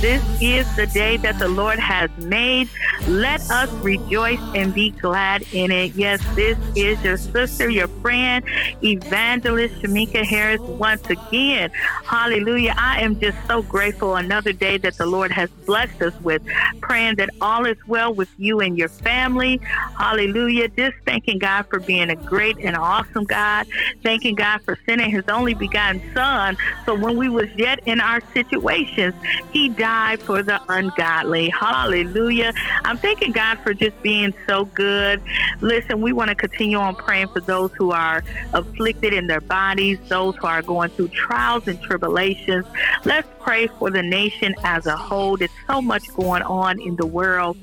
This is the day that the Lord has made. Let us rejoice and be glad in it. Yes, this is your sister, your friend, Evangelist Shamika Harris once again. Hallelujah. I am just so grateful another day that the Lord has blessed us with. Praying that all is well with you and your family. Hallelujah. Just thanking God for being a great and awesome God. Thanking God for sending his only begotten son. So when we was yet in our situations, he died for the ungodly. Hallelujah. I'm thanking God for just being so good. Listen, we want to continue on praying for those who are afflicted in their bodies, those who are going through trials and tribulations. Let's pray for the nation as a whole. There's so much going on in the world.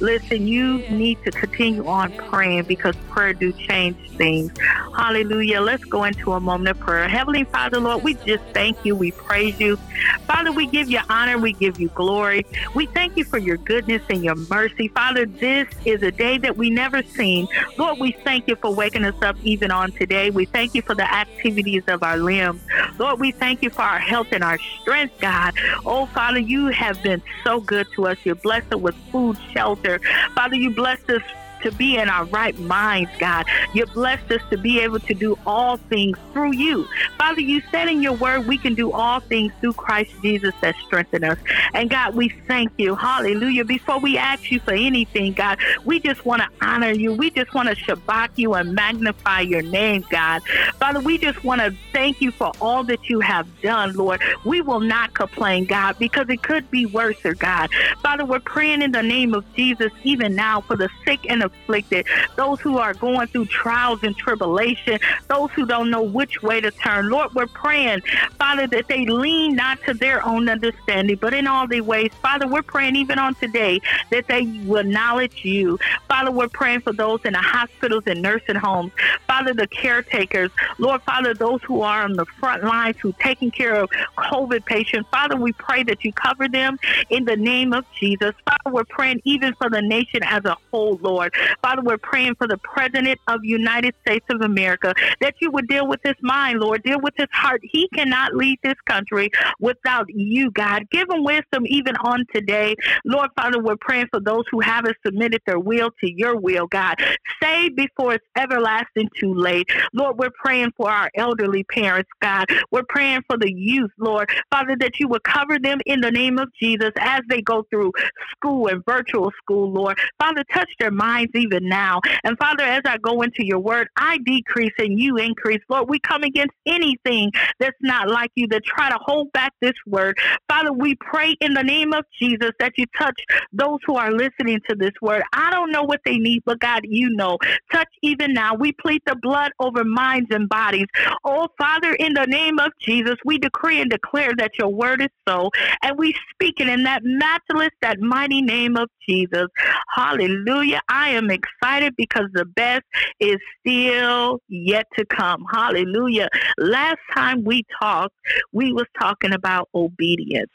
Listen, you need to continue on praying because prayer do change things. Hallelujah. Let's go into a moment of prayer. Heavenly Father, Lord, we just thank you. We praise you. Father, we give you honor. We give you glory. We thank you for your goodness and your mercy. Father, this is a day that we never seen. Lord, we thank you for waking us up even on today. We thank you for the activities of our limbs. Lord, we thank you for our health and our strength, God. Oh, Father, you have been so good to us. You blessed us with food, shelter. Father, you blessed us to be in our right minds, God. You blessed us to be able to do all things through you. Father, you said in your word we can do all things through Christ Jesus that strengthen us. And God, we thank you. Hallelujah. Before we ask you for anything, God, we just want to honor you. We just want to shabach you and magnify your name, God. Father, we just want to thank you for all that you have done, Lord. We will not complain, God, because it could be worse, oh God. Father, we're praying in the name of Jesus even now for the sick and the afflicted, those who are going through trials and tribulation, those who don't know which way to turn. Lord, we're praying, Father, that they lean not to their own understanding, but in all their ways. Father, we're praying even on today that they will acknowledge you. Father, we're praying for those in the hospitals and nursing homes. Father, the caretakers. Lord, Father, those who are on the front lines who are taking care of COVID patients. Father, we pray that you cover them in the name of Jesus. Father, we're praying even for the nation as a whole, Lord. Father, we're praying for the President of United States of America that you would deal with his mind, Lord, deal with his heart. He cannot lead this country without you, God. Give him wisdom even on today. Lord, Father, we're praying for those who haven't submitted their will to your will, God. Save before it's everlasting too late. Lord, we're praying for our elderly parents, God. We're praying for the youth, Lord. Father, that you would cover them in the name of Jesus as they go through school and virtual school, Lord. Father, touch their minds even now. And Father, as I go into your word, I decrease and you increase. Lord, we come against anything that's not like you that try to hold back this word. Father, we pray in the name of Jesus that you touch those who are listening to this word. I don't know what they need, but God, you know. Touch even now. We plead the blood over minds and bodies. Oh, Father, in the name of Jesus, we decree and declare that your word is so. And we speak it in that matchless, that mighty name of Jesus. Hallelujah. I am excited because the best is still yet to come. Hallelujah. Last time we talked, we was talking about obedience.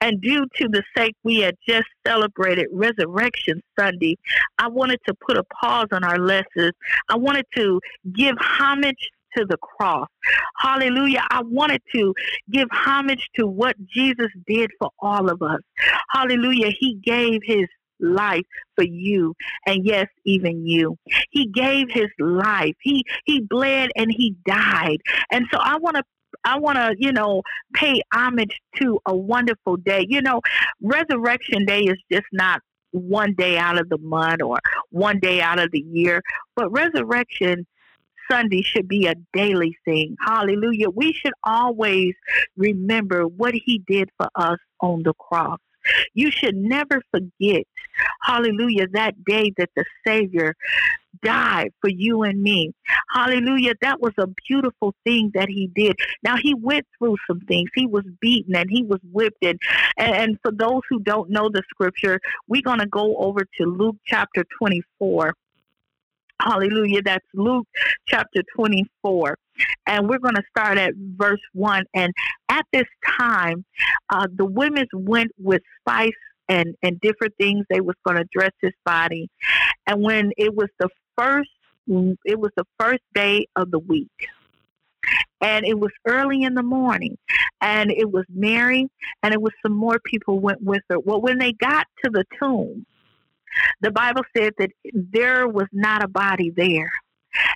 And due to the sake we had just celebrated Resurrection Sunday, I wanted to put a pause on our lessons. I wanted to give homage to the cross. Hallelujah. I wanted to give homage to what Jesus did for all of us. Hallelujah. He gave his life for you and yes even you he gave his life he he bled and he died and so i want to I want to, you know, pay homage to a wonderful day. You know, Resurrection Day is just not one day out of the month or one day out of the year, but Resurrection Sunday should be a daily thing. Hallelujah. We should always remember what He did for us on the cross. You should never forget, hallelujah, that day that the Savior died for you and me. Hallelujah. That was a beautiful thing that he did. Now, he went through some things. He was beaten and he was whipped. And, and for those who don't know the scripture, we're going to go over to Luke chapter 24. Hallelujah. That's Luke chapter 24. And we're going to start at verse 1. And at this time, uh, the women went with spice and, and different things. They was going to dress his body. And when it was the first, it was the first day of the week. And it was early in the morning. and it was Mary, and it was some more people went with her. Well, when they got to the tomb, the Bible said that there was not a body there.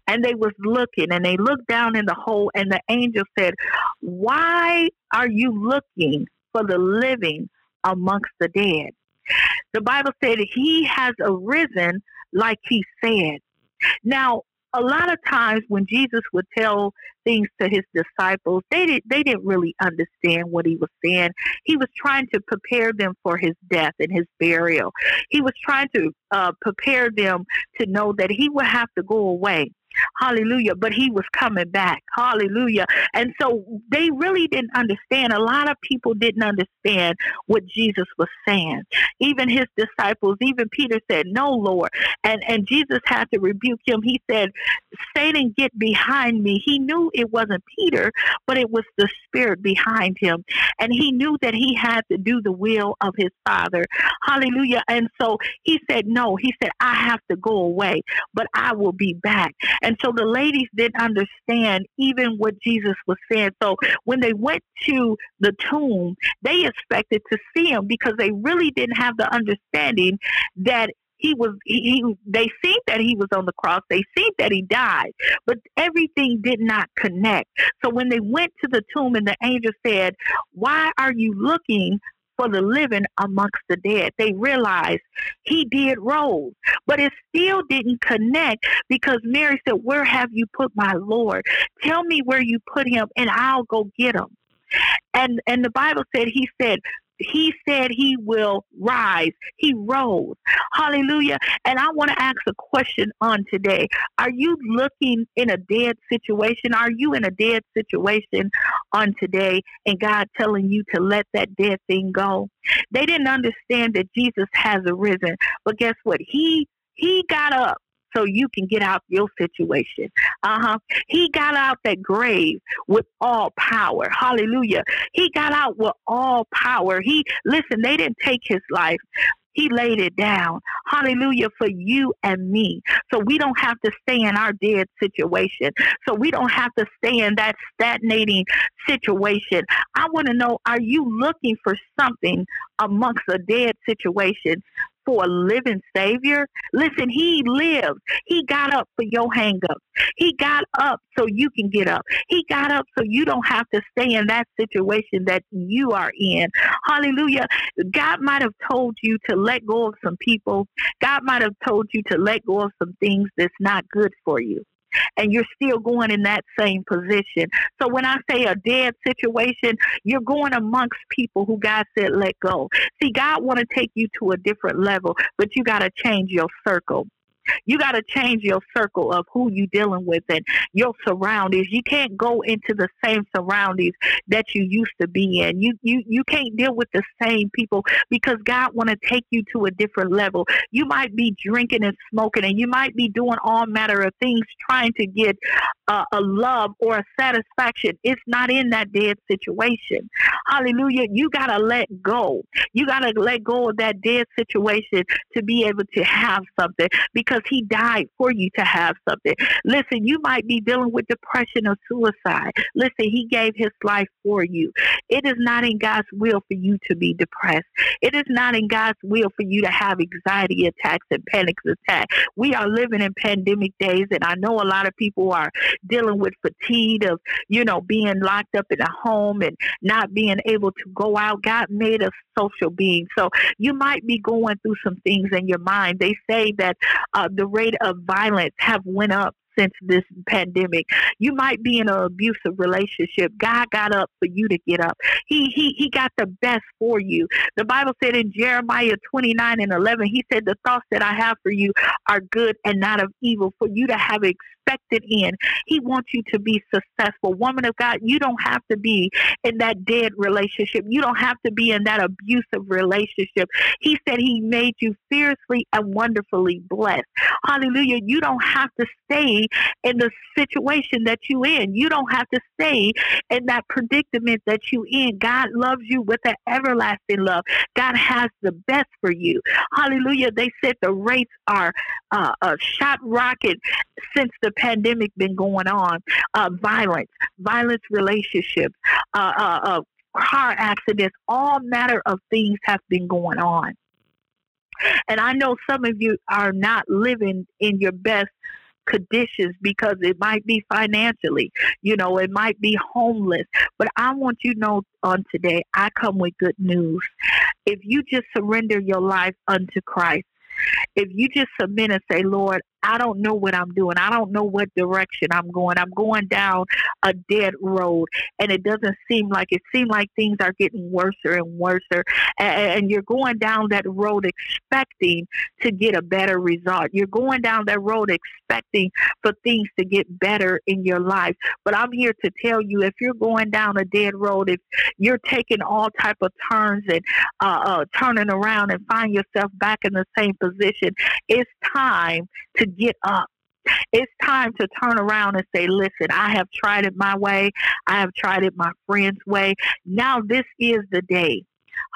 And they was looking and they looked down in the hole and the angel said, Why are you looking for the living amongst the dead? The Bible said he has arisen like he said. Now, a lot of times when Jesus would tell things to his disciples, they didn't they didn't really understand what he was saying. He was trying to prepare them for his death and his burial. He was trying to uh, prepare them to know that he would have to go away. Hallelujah. But he was coming back. Hallelujah. And so they really didn't understand. A lot of people didn't understand what Jesus was saying. Even his disciples, even Peter said, No, Lord. And and Jesus had to rebuke him. He said, Satan, get behind me. He knew it wasn't Peter, but it was the spirit behind him. And he knew that he had to do the will of his father. Hallelujah. And so he said, No, he said, I have to go away, but I will be back. And so the ladies didn't understand even what Jesus was saying. So when they went to the tomb, they expected to see him because they really didn't have the understanding that he was he, he, they think that he was on the cross they think that he died but everything did not connect so when they went to the tomb and the angel said why are you looking for the living amongst the dead. They realized he did rose, but it still didn't connect because Mary said, Where have you put my Lord? Tell me where you put him and I'll go get him. And and the Bible said he said, he said he will rise. He rose. Hallelujah. And I want to ask a question on today. Are you looking in a dead situation? Are you in a dead situation on today and God telling you to let that dead thing go? They didn't understand that Jesus has arisen. But guess what? He he got up so you can get out your situation. Uh huh. He got out that grave with all power. Hallelujah. He got out with all power. He, listen, they didn't take his life. He laid it down. Hallelujah for you and me. So we don't have to stay in our dead situation. So we don't have to stay in that stagnating situation. I want to know are you looking for something amongst a dead situation? For a living Savior. Listen, He lived. He got up for your hangups. He got up so you can get up. He got up so you don't have to stay in that situation that you are in. Hallelujah. God might have told you to let go of some people. God might have told you to let go of some things that's not good for you and you're still going in that same position. So when I say a dead situation, you're going amongst people who God said let go. See, God want to take you to a different level, but you got to change your circle. You got to change your circle of who you dealing with and your surroundings. You can't go into the same surroundings that you used to be in. You you you can't deal with the same people because God want to take you to a different level. You might be drinking and smoking, and you might be doing all matter of things trying to get uh, a love or a satisfaction. It's not in that dead situation. Hallelujah. You got to let go. You got to let go of that dead situation to be able to have something because because he died for you to have something. Listen, you might be dealing with depression or suicide. Listen, he gave his life for you. It is not in God's will for you to be depressed. It is not in God's will for you to have anxiety attacks and panic attacks. We are living in pandemic days, and I know a lot of people are dealing with fatigue of, you know, being locked up in a home and not being able to go out. God made us social beings. So you might be going through some things in your mind. They say that uh, the rate of violence have went up since this pandemic. You might be in an abusive relationship. God got up for you to get up. He he he got the best for you. The Bible said in Jeremiah 29 and 11, he said, The thoughts that I have for you are good and not of evil, for you to have expected in. He wants you to be successful. Woman of God, you don't have to be in that dead relationship. You don't have to be in that abusive relationship. He said he made you fiercely and wonderfully blessed. Hallelujah. You don't have to stay in the situation that you in. You don't have to stay in that predicament that you in. God loves you with an everlasting love. God has the best for you. Hallelujah. They said the rates are uh, uh, shot rocket since the pandemic been going on. Uh, violence, violence relationships, uh, uh, uh car accidents, all matter of things have been going on. And I know some of you are not living in your best conditions because it might be financially, you know, it might be homeless. But I want you to know on today, I come with good news. If you just surrender your life unto Christ, if you just submit and say, Lord, I don't know what I'm doing. I don't know what direction I'm going. I'm going down a dead road, and it doesn't seem like it seems like things are getting worse and worse. And you're going down that road expecting to get a better result. You're going down that road expecting for things to get better in your life. But I'm here to tell you, if you're going down a dead road, if you're taking all type of turns and uh, uh, turning around and find yourself back in the same position, it's time to get up. It's time to turn around and say, listen, I have tried it my way. I have tried it my friend's way. Now this is the day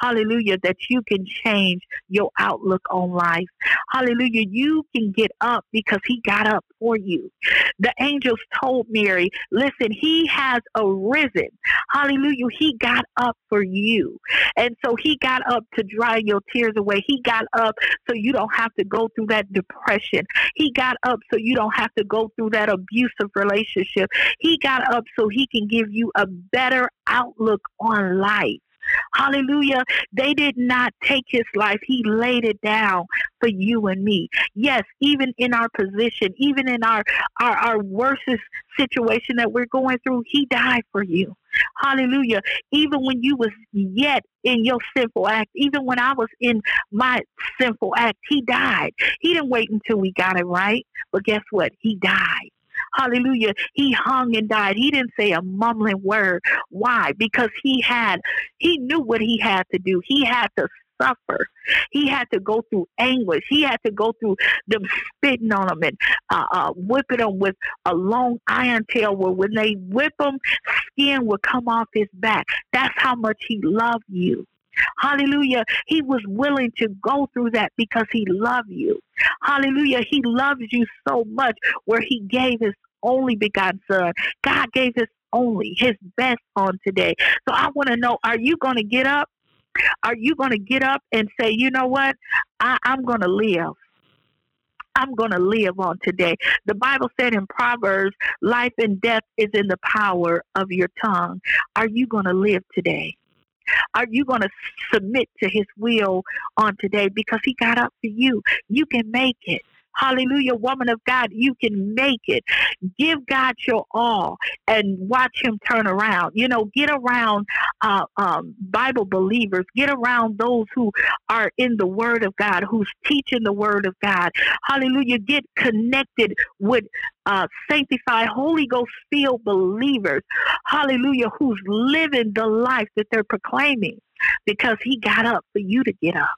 Hallelujah. That you can change your outlook on life. Hallelujah. You can get up because he got up for you. The angels told Mary, listen, he has arisen. Hallelujah. He got up for you. And so he got up to dry your tears away. He got up so you don't have to go through that depression. He got up so you don't have to go through that abusive relationship. He got up so he can give you a better outlook on life. Hallelujah. They did not take his life. He laid it down for you and me. Yes, even in our position, even in our, our, our worstest situation that we're going through, he died for you. Hallelujah. Even when you was yet in your sinful act, even when I was in my sinful act, he died. He didn't wait until we got it right. But guess what? He died. Hallelujah. He hung and died. He didn't say a mumbling word. Why? Because he had, he knew what he had to do. He had to suffer. He had to go through anguish. He had to go through them spitting on him and uh, uh, whipping him with a long iron tail where when they whip him, skin would come off his back. That's how much he loved you. Hallelujah. He was willing to go through that because he loved you. Hallelujah. He loves you so much where he gave his only begotten son. God gave his only, his best on today. So I want to know, are you going to get up? Are you going to get up and say, you know what? I, I'm going to live. I'm going to live on today. The Bible said in Proverbs, life and death is in the power of your tongue. Are you going to live today? Are you going to submit to his will on today because he got up for you? You can make it. Hallelujah, woman of God, you can make it. Give God your all and watch Him turn around. You know, get around uh, um, Bible believers, get around those who are in the Word of God, who's teaching the Word of God. Hallelujah, get connected with uh, sanctified, Holy Ghost filled believers. Hallelujah, who's living the life that they're proclaiming because He got up for you to get up.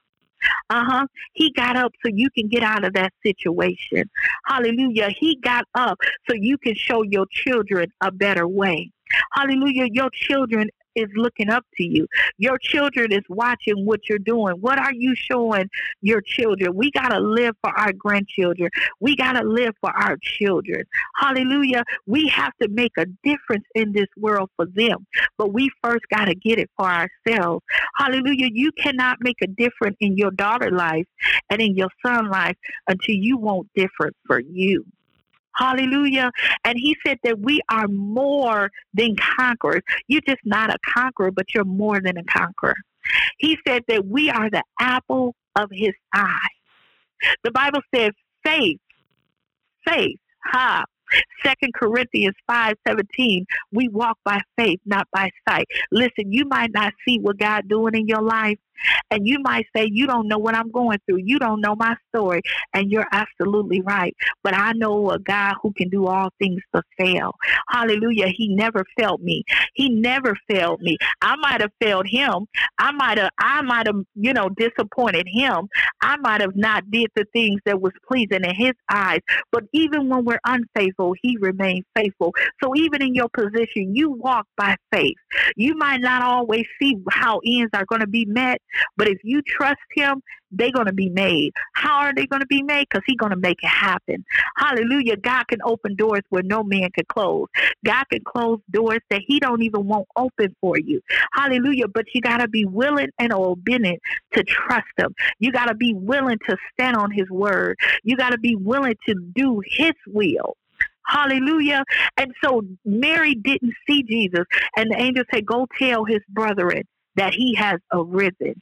Uh huh. He got up so you can get out of that situation. Hallelujah. He got up so you can show your children a better way. Hallelujah. Your children is looking up to you. Your children is watching what you're doing. What are you showing your children? We got to live for our grandchildren. We got to live for our children. Hallelujah. We have to make a difference in this world for them, but we first got to get it for ourselves. Hallelujah. You cannot make a difference in your daughter life and in your son life until you want different for you. Hallelujah. And he said that we are more than conquerors. You're just not a conqueror, but you're more than a conqueror. He said that we are the apple of his eye. The Bible says faith, faith, ha. Second Corinthians five seventeen. We walk by faith, not by sight. Listen, you might not see what God doing in your life, and you might say, You don't know what I'm going through. You don't know my story. And you're absolutely right. But I know a God who can do all things but fail. Hallelujah. He never failed me. He never failed me. I might have failed him. I might have I might have, you know, disappointed him. I might have not did the things that was pleasing in his eyes. But even when we're unfaithful, he remains faithful. So even in your position, you walk by faith. You might not always see how ends are going to be met, but if you trust him, they're going to be made. How are they going to be made? Because he's going to make it happen. Hallelujah. God can open doors where no man can close. God can close doors that he don't even want open for you. Hallelujah. But you got to be willing and obedient to trust him. You got to be willing to stand on his word. You got to be willing to do his will. Hallelujah. And so Mary didn't see Jesus. And the angel said, Go tell his brethren that he has arisen.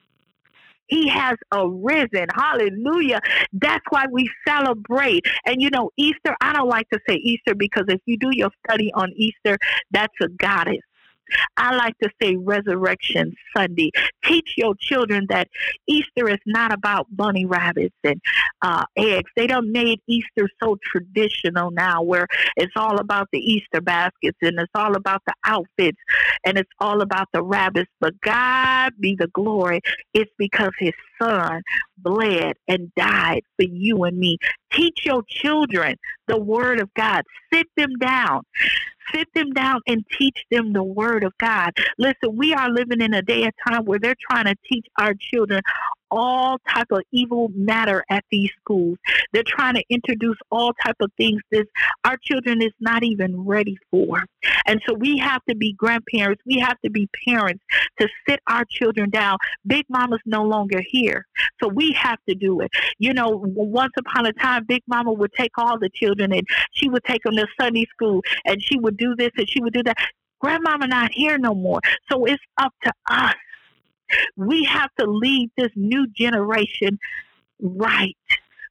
He has arisen. Hallelujah. That's why we celebrate. And you know, Easter, I don't like to say Easter because if you do your study on Easter, that's a goddess. I like to say Resurrection Sunday. Teach your children that Easter is not about bunny rabbits and uh, eggs. They don't made Easter so traditional now, where it's all about the Easter baskets and it's all about the outfits and it's all about the rabbits. But God be the glory. It's because His Son bled and died for you and me. Teach your children the Word of God. Sit them down sit them down and teach them the word of God. Listen, we are living in a day and time where they're trying to teach our children all type of evil matter at these schools. They're trying to introduce all type of things that our children is not even ready for. And so we have to be grandparents. We have to be parents to sit our children down. Big Mama's no longer here. So we have to do it. You know, once upon a time, Big Mama would take all the children and she would take them to Sunday school and she would do this and she would do that. Grandmama not here no more. So it's up to us we have to lead this new generation right.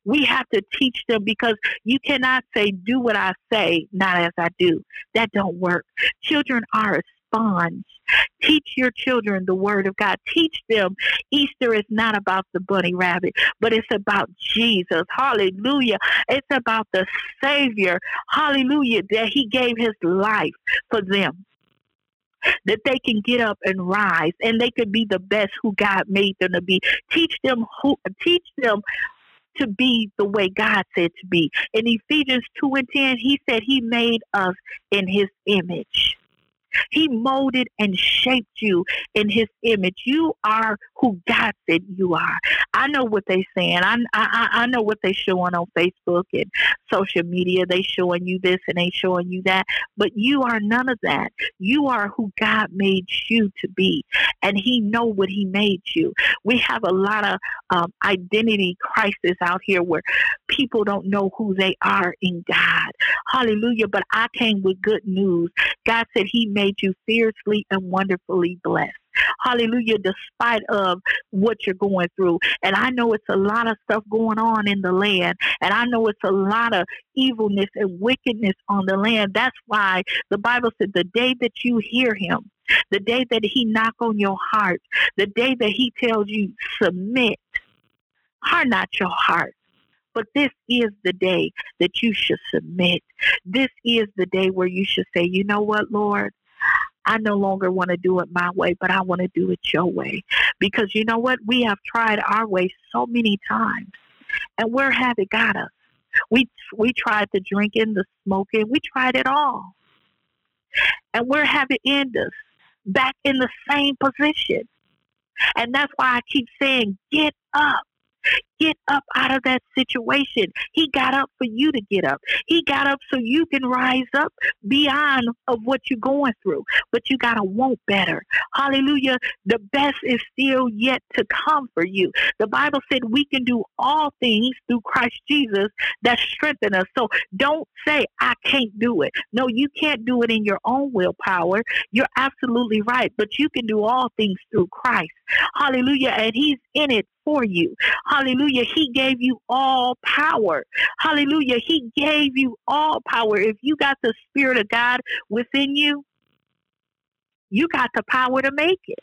We have to teach them because you cannot say, do what I say, not as I do. That don't work. Children are a sponge. Teach your children the word of God. Teach them Easter is not about the bunny rabbit, but it's about Jesus. Hallelujah. It's about the Savior. Hallelujah. That He gave His life for them that they can get up and rise and they can be the best who God made them to be. Teach them who teach them to be the way God said to be. In Ephesians 2 and 10, he said he made us in his image. He molded and shaped you in His image. You are who God said you are. I know what they're saying. I, I I know what they're showing on Facebook and social media. They showing you this and they showing you that. But you are none of that. You are who God made you to be, and He know what He made you. We have a lot of um, identity crisis out here where people don't know who they are in God. Hallelujah! But I came with good news. God said He made made you fiercely and wonderfully blessed. Hallelujah, despite of what you're going through. And I know it's a lot of stuff going on in the land. And I know it's a lot of evilness and wickedness on the land. That's why the Bible said the day that you hear him, the day that he knock on your heart, the day that he tells you submit, harden not your heart. But this is the day that you should submit. This is the day where you should say, you know what, Lord? I no longer want to do it my way, but I want to do it your way. Because you know what? We have tried our way so many times. And where have it got us? We we tried the drinking, the smoking, we tried it all. And where have it ended us? Back in the same position. And that's why I keep saying, get up. Get up out of that situation. He got up for you to get up. He got up so you can rise up beyond of what you're going through. But you got to want better. Hallelujah. The best is still yet to come for you. The Bible said we can do all things through Christ Jesus that strengthen us. So don't say, I can't do it. No, you can't do it in your own willpower. You're absolutely right. But you can do all things through Christ. Hallelujah. And He's in it for you. Hallelujah. He gave you all power. Hallelujah. He gave you all power. If you got the Spirit of God within you, you got the power to make it.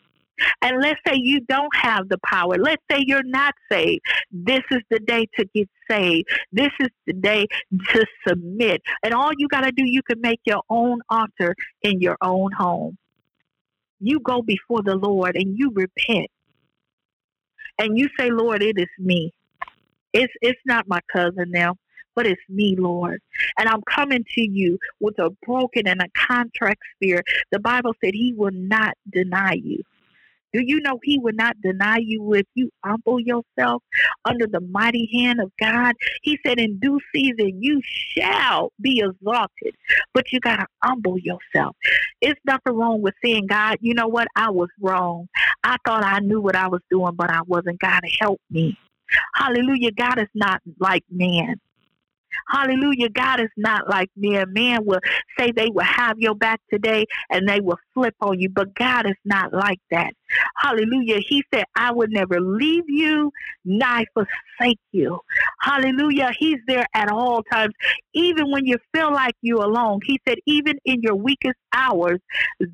And let's say you don't have the power. Let's say you're not saved. This is the day to get saved. This is the day to submit. And all you got to do, you can make your own altar in your own home. You go before the Lord and you repent and you say, Lord, it is me. It's it's not my cousin now, but it's me, Lord. And I'm coming to you with a broken and a contract spirit. The Bible said he will not deny you. Do you know he will not deny you if you humble yourself under the mighty hand of God? He said, In due season, you shall be exalted, but you got to humble yourself. It's nothing wrong with saying, God, you know what? I was wrong. I thought I knew what I was doing, but I wasn't. God, help me. Hallelujah. God is not like man. Hallelujah. God is not like man. Man will say they will have your back today and they will flip on you, but God is not like that. Hallelujah. He said, I would never leave you, nor forsake you. Hallelujah. He's there at all times, even when you feel like you're alone. He said, even in your weakest hours,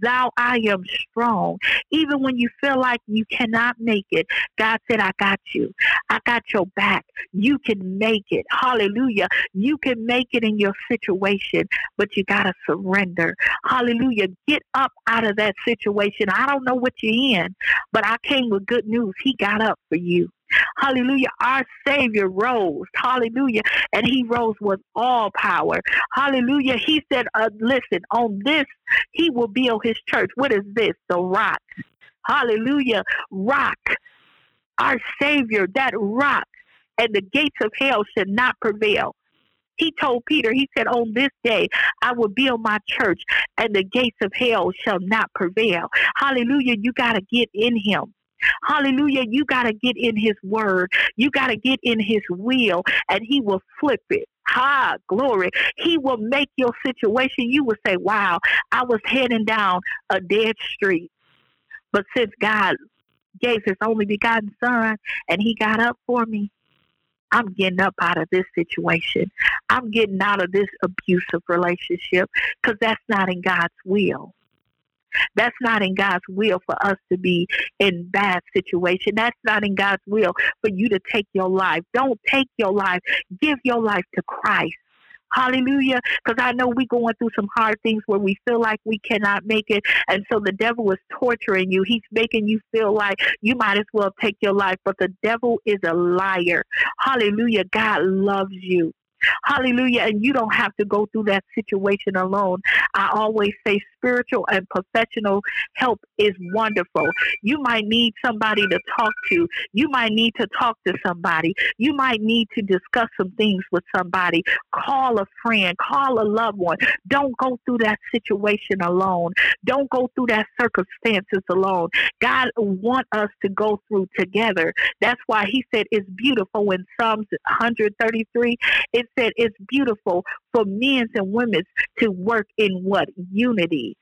thou I am strong. Even when you feel like you cannot make it, God said, I got you. I got your back. You can make it. Hallelujah. You can make it in your situation, but you got to surrender. Hallelujah. Get up out of that situation. I don't know what you're in, but I came with good news. He got up for you. Hallelujah. Our Savior rose. Hallelujah. And he rose with all power. Hallelujah. He said, uh, listen, on this, he will build his church. What is this? The rock. Hallelujah. Rock. Our Savior, that rock. And the gates of hell should not prevail. He told Peter, he said, On this day I will build my church, and the gates of hell shall not prevail. Hallelujah. You got to get in him. Hallelujah. You got to get in his word. You got to get in his will, and he will flip it. Ha, glory. He will make your situation, you will say, Wow, I was heading down a dead street. But since God gave his only begotten son and he got up for me, I'm getting up out of this situation. I'm getting out of this abusive relationship because that's not in God's will. That's not in God's will for us to be in bad situation. That's not in God's will for you to take your life. Don't take your life. Give your life to Christ. Hallelujah. Because I know we're going through some hard things where we feel like we cannot make it. And so the devil is torturing you. He's making you feel like you might as well take your life. But the devil is a liar. Hallelujah. God loves you. Hallelujah. And you don't have to go through that situation alone. I always say spiritual and professional help is wonderful. You might need somebody to talk to. You might need to talk to somebody. You might need to discuss some things with somebody. Call a friend, call a loved one. Don't go through that situation alone. Don't go through that circumstances alone. God want us to go through together. That's why he said it's beautiful in Psalms 133. It said it's beautiful for men and women to work in what? Unity.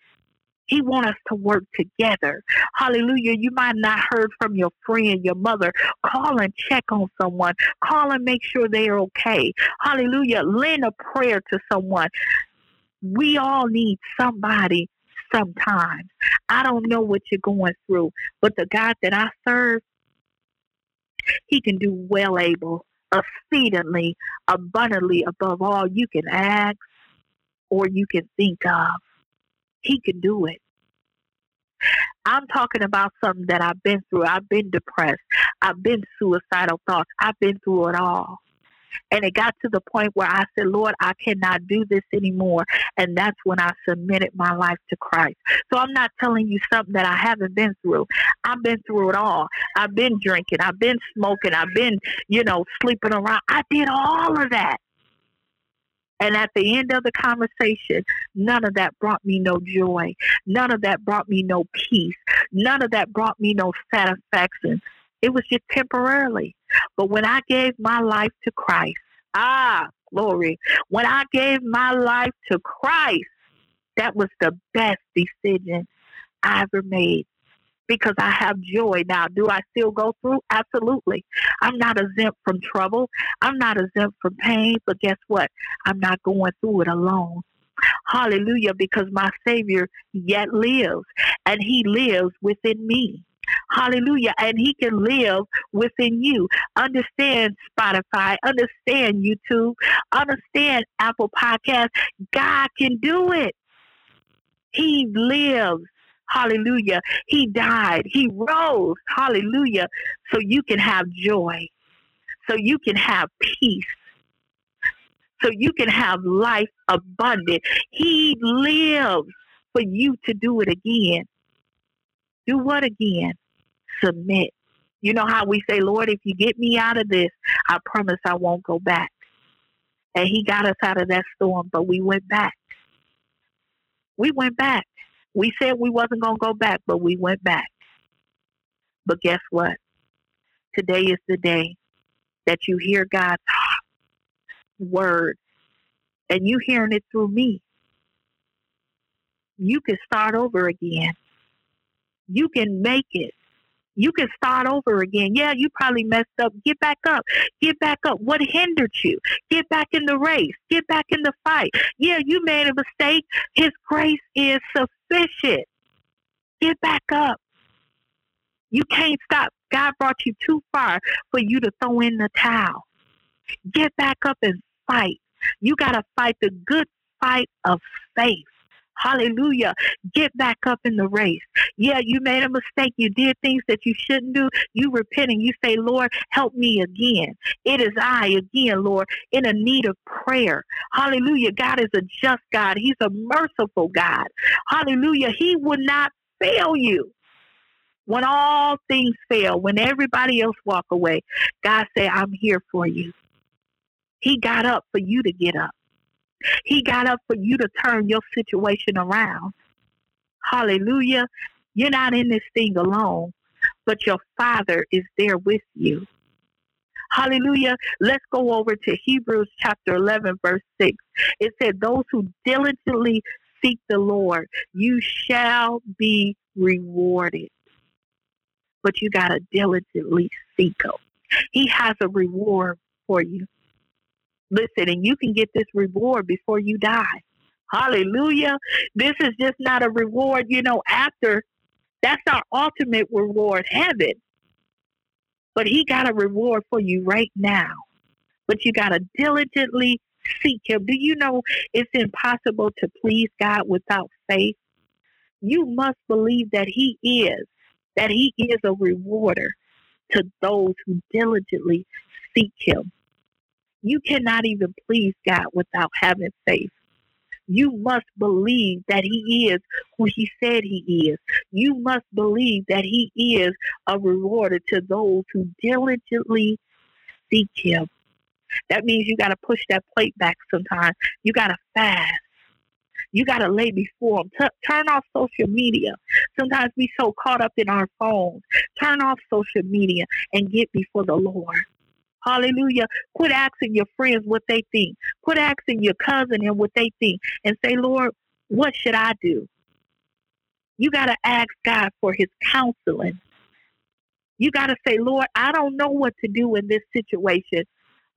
He wants us to work together. Hallelujah. You might not heard from your friend, your mother. Call and check on someone. Call and make sure they are okay. Hallelujah. Lend a prayer to someone. We all need somebody sometimes. I don't know what you're going through, but the God that I serve, He can do well able exceedingly abundantly above all you can ask or you can think of. He can do it. I'm talking about something that I've been through. I've been depressed. I've been suicidal thoughts. I've been through it all. And it got to the point where I said, Lord, I cannot do this anymore. And that's when I submitted my life to Christ. So I'm not telling you something that I haven't been through. I've been through it all. I've been drinking. I've been smoking. I've been, you know, sleeping around. I did all of that. And at the end of the conversation, none of that brought me no joy. None of that brought me no peace. None of that brought me no satisfaction. It was just temporarily. But when I gave my life to Christ, ah, glory. When I gave my life to Christ, that was the best decision I ever made because I have joy now. Do I still go through? Absolutely. I'm not exempt from trouble. I'm not exempt from pain, but guess what? I'm not going through it alone. Hallelujah, because my Savior yet lives and He lives within me. Hallelujah. And he can live within you. Understand Spotify, understand YouTube, understand Apple Podcast. God can do it. He lives. Hallelujah. He died. He rose. Hallelujah. So you can have joy. So you can have peace. so you can have life abundant. He lives for you to do it again. Do what again? Submit. You know how we say, Lord, if you get me out of this, I promise I won't go back. And he got us out of that storm, but we went back. We went back. We said we wasn't going to go back, but we went back. But guess what? Today is the day that you hear God's word and you hearing it through me. You can start over again. You can make it. You can start over again. Yeah, you probably messed up. Get back up. Get back up. What hindered you? Get back in the race. Get back in the fight. Yeah, you made a mistake. His grace is sufficient. Get back up. You can't stop. God brought you too far for you to throw in the towel. Get back up and fight. You got to fight the good fight of faith. Hallelujah. Get back up in the race. Yeah, you made a mistake. You did things that you shouldn't do. You repent and you say, Lord, help me again. It is I again, Lord, in a need of prayer. Hallelujah. God is a just God. He's a merciful God. Hallelujah. He would not fail you. When all things fail, when everybody else walk away, God say, I'm here for you. He got up for you to get up. He got up for you to turn your situation around. Hallelujah. You're not in this thing alone, but your Father is there with you. Hallelujah. Let's go over to Hebrews chapter 11, verse 6. It said, Those who diligently seek the Lord, you shall be rewarded. But you got to diligently seek Him. He has a reward for you. Listen, and you can get this reward before you die. Hallelujah. This is just not a reward, you know, after. That's our ultimate reward, heaven. But he got a reward for you right now. But you got to diligently seek him. Do you know it's impossible to please God without faith? You must believe that he is, that he is a rewarder to those who diligently seek him. You cannot even please God without having faith. You must believe that He is who He said He is. You must believe that He is a rewarder to those who diligently seek Him. That means you got to push that plate back sometimes. You got to fast. You got to lay before Him. T- turn off social media. Sometimes we so caught up in our phones. Turn off social media and get before the Lord. Hallelujah. Quit asking your friends what they think. Quit asking your cousin and what they think. And say, Lord, what should I do? You got to ask God for his counseling. You got to say, Lord, I don't know what to do in this situation.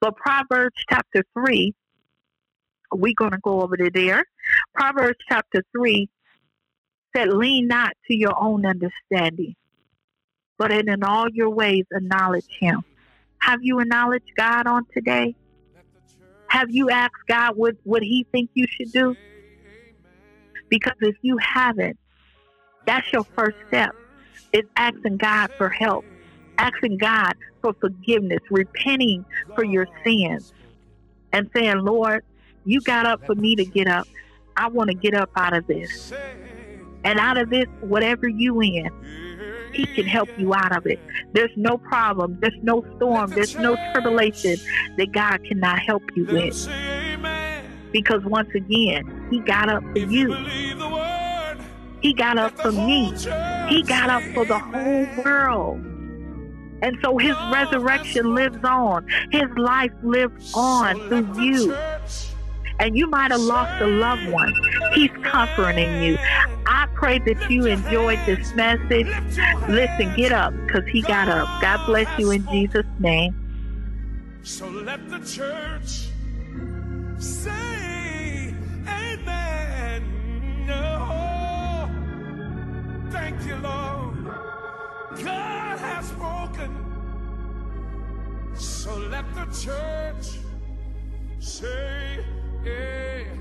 But Proverbs chapter 3, we're going to go over to there. Proverbs chapter 3 said, Lean not to your own understanding, but in all your ways acknowledge him have you acknowledged God on today? Have you asked God what, what He think you should do? Because if you haven't, that's your first step. Is asking God for help, asking God for forgiveness, repenting for your sins, and saying, Lord, you got up for me to get up. I want to get up out of this. And out of this, whatever you in, he can help you out of it. There's no problem, there's no storm, there's no tribulation that God cannot help you with. Because once again, He got up for you. He got up for me. He got up for the whole world. And so his resurrection lives on. His life lives on through you and you might have lost a loved one. He's comforting you. Pray that you enjoyed this message. Listen, get up because he got up. God bless you in Jesus' name. So let the church say amen. No. Thank you, Lord. God has spoken. So let the church say yeah.